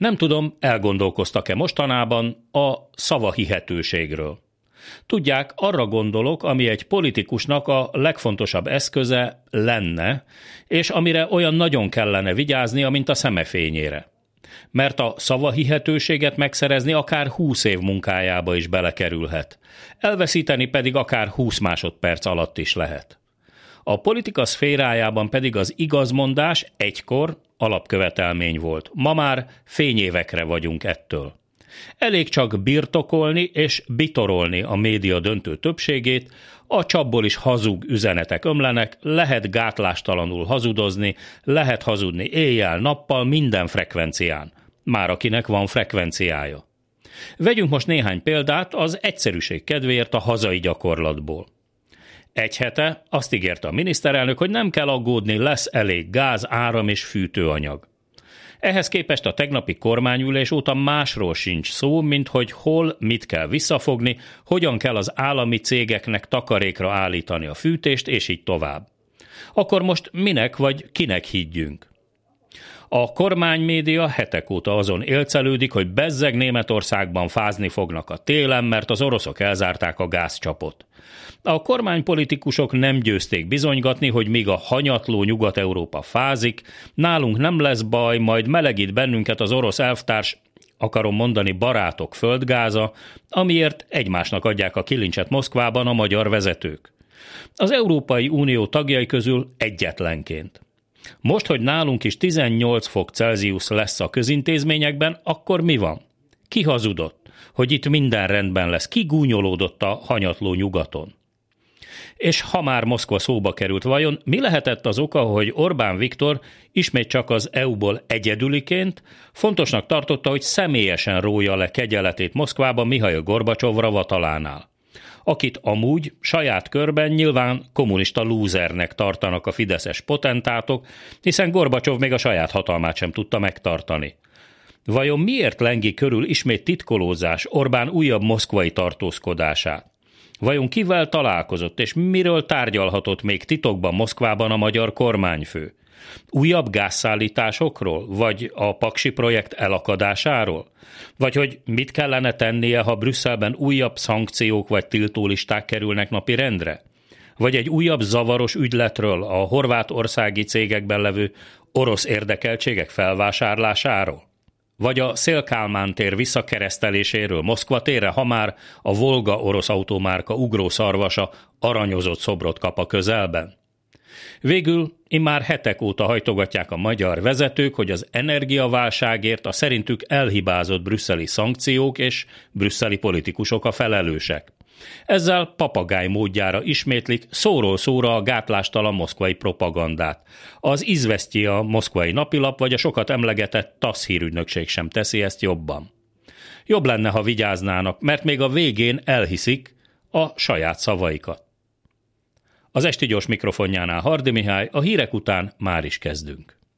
Nem tudom, elgondolkoztak-e mostanában a szava hihetőségről. Tudják, arra gondolok, ami egy politikusnak a legfontosabb eszköze lenne, és amire olyan nagyon kellene vigyáznia, mint a szemefényére. Mert a szavahihetőséget megszerezni akár 20 év munkájába is belekerülhet. Elveszíteni pedig akár 20 másodperc alatt is lehet. A politika szférájában pedig az igazmondás egykor alapkövetelmény volt. Ma már fényévekre vagyunk ettől. Elég csak birtokolni és bitorolni a média döntő többségét, a csapból is hazug üzenetek ömlenek, lehet gátlástalanul hazudozni, lehet hazudni éjjel-nappal minden frekvencián, már akinek van frekvenciája. Vegyünk most néhány példát az egyszerűség kedvéért a hazai gyakorlatból. Egy hete azt ígérte a miniszterelnök, hogy nem kell aggódni, lesz elég gáz, áram és fűtőanyag. Ehhez képest a tegnapi kormányülés óta másról sincs szó, mint hogy hol mit kell visszafogni, hogyan kell az állami cégeknek takarékra állítani a fűtést, és így tovább. Akkor most minek vagy kinek higgyünk? A kormánymédia hetek óta azon élcelődik, hogy bezzeg Németországban fázni fognak a télen, mert az oroszok elzárták a gázcsapot. A kormánypolitikusok nem győzték bizonygatni, hogy míg a hanyatló Nyugat-Európa fázik, nálunk nem lesz baj, majd melegít bennünket az orosz elvtárs akarom mondani barátok földgáza, amiért egymásnak adják a kilincset Moszkvában a magyar vezetők. Az Európai Unió tagjai közül egyetlenként. Most, hogy nálunk is 18 fok Celsius lesz a közintézményekben, akkor mi van? Ki hazudott, hogy itt minden rendben lesz? Ki gúnyolódott a hanyatló nyugaton? És ha már Moszkva szóba került, vajon mi lehetett az oka, hogy Orbán Viktor ismét csak az EU-ból egyedüliként fontosnak tartotta, hogy személyesen rója le kegyeletét Moszkvába Mihail Gorbacsovra Vatalánál? Akit amúgy saját körben nyilván kommunista lúzernek tartanak a fideszes potentátok, hiszen Gorbacsov még a saját hatalmát sem tudta megtartani. Vajon miért lengi körül ismét titkolózás Orbán újabb moszkvai tartózkodását? Vajon kivel találkozott, és miről tárgyalhatott még titokban Moszkvában a magyar kormányfő? Újabb gázszállításokról, vagy a Paksi projekt elakadásáról? Vagy hogy mit kellene tennie, ha Brüsszelben újabb szankciók vagy tiltólisták kerülnek napi rendre? Vagy egy újabb zavaros ügyletről a horvátországi cégekben levő orosz érdekeltségek felvásárlásáról? Vagy a Szélkálmán tér visszakereszteléséről Moszkva térre, ha már a Volga orosz automárka ugrószarvasa aranyozott szobrot kap a közelben? Végül immár hetek óta hajtogatják a magyar vezetők, hogy az energiaválságért a szerintük elhibázott brüsszeli szankciók és brüsszeli politikusok a felelősek. Ezzel papagáj módjára ismétlik szóról szóra a gátlástalan moszkvai propagandát. Az izvesztji a moszkvai napilap vagy a sokat emlegetett TASZ hírügynökség sem teszi ezt jobban. Jobb lenne, ha vigyáznának, mert még a végén elhiszik a saját szavaikat. Az esti gyors mikrofonjánál Hardi Mihály, a hírek után már is kezdünk.